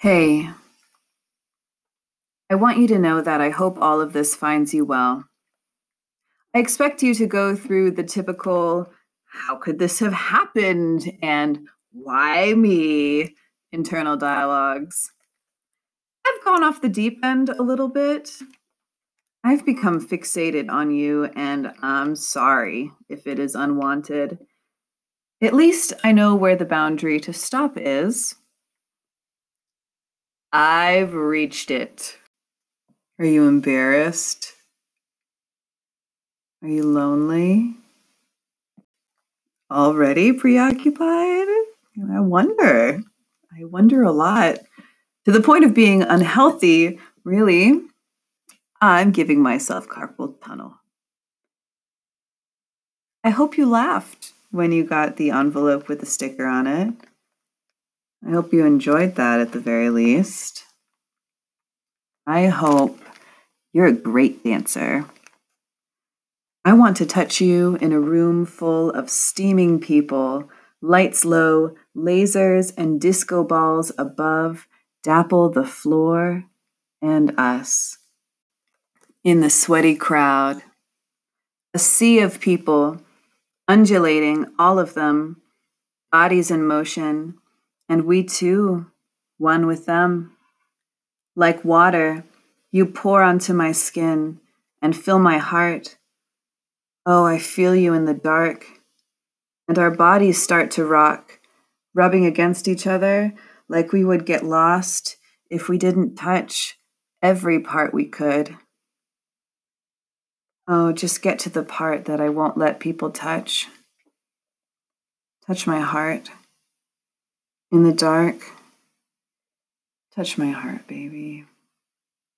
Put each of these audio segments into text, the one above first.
Hey, I want you to know that I hope all of this finds you well. I expect you to go through the typical, how could this have happened? and why me internal dialogues. I've gone off the deep end a little bit. I've become fixated on you, and I'm sorry if it is unwanted. At least I know where the boundary to stop is. I've reached it. Are you embarrassed? Are you lonely? Already preoccupied? I wonder. I wonder a lot. To the point of being unhealthy, really. I'm giving myself carpal tunnel. I hope you laughed when you got the envelope with the sticker on it. I hope you enjoyed that at the very least. I hope you're a great dancer. I want to touch you in a room full of steaming people, lights low, lasers and disco balls above dapple the floor and us. In the sweaty crowd, a sea of people, undulating, all of them, bodies in motion, and we too, one with them. Like water, you pour onto my skin and fill my heart. Oh, I feel you in the dark. And our bodies start to rock, rubbing against each other like we would get lost if we didn't touch every part we could. Oh, just get to the part that I won't let people touch. Touch my heart. In the dark, touch my heart, baby.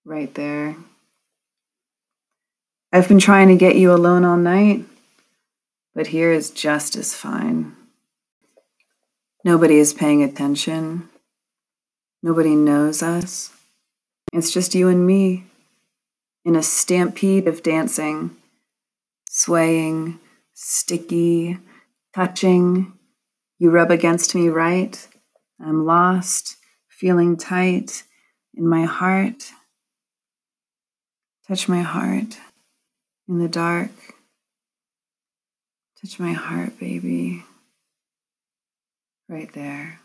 Right there. I've been trying to get you alone all night, but here is just as fine. Nobody is paying attention. Nobody knows us. It's just you and me in a stampede of dancing, swaying, sticky, touching. You rub against me right I'm lost, feeling tight in my heart. Touch my heart in the dark. Touch my heart, baby. Right there.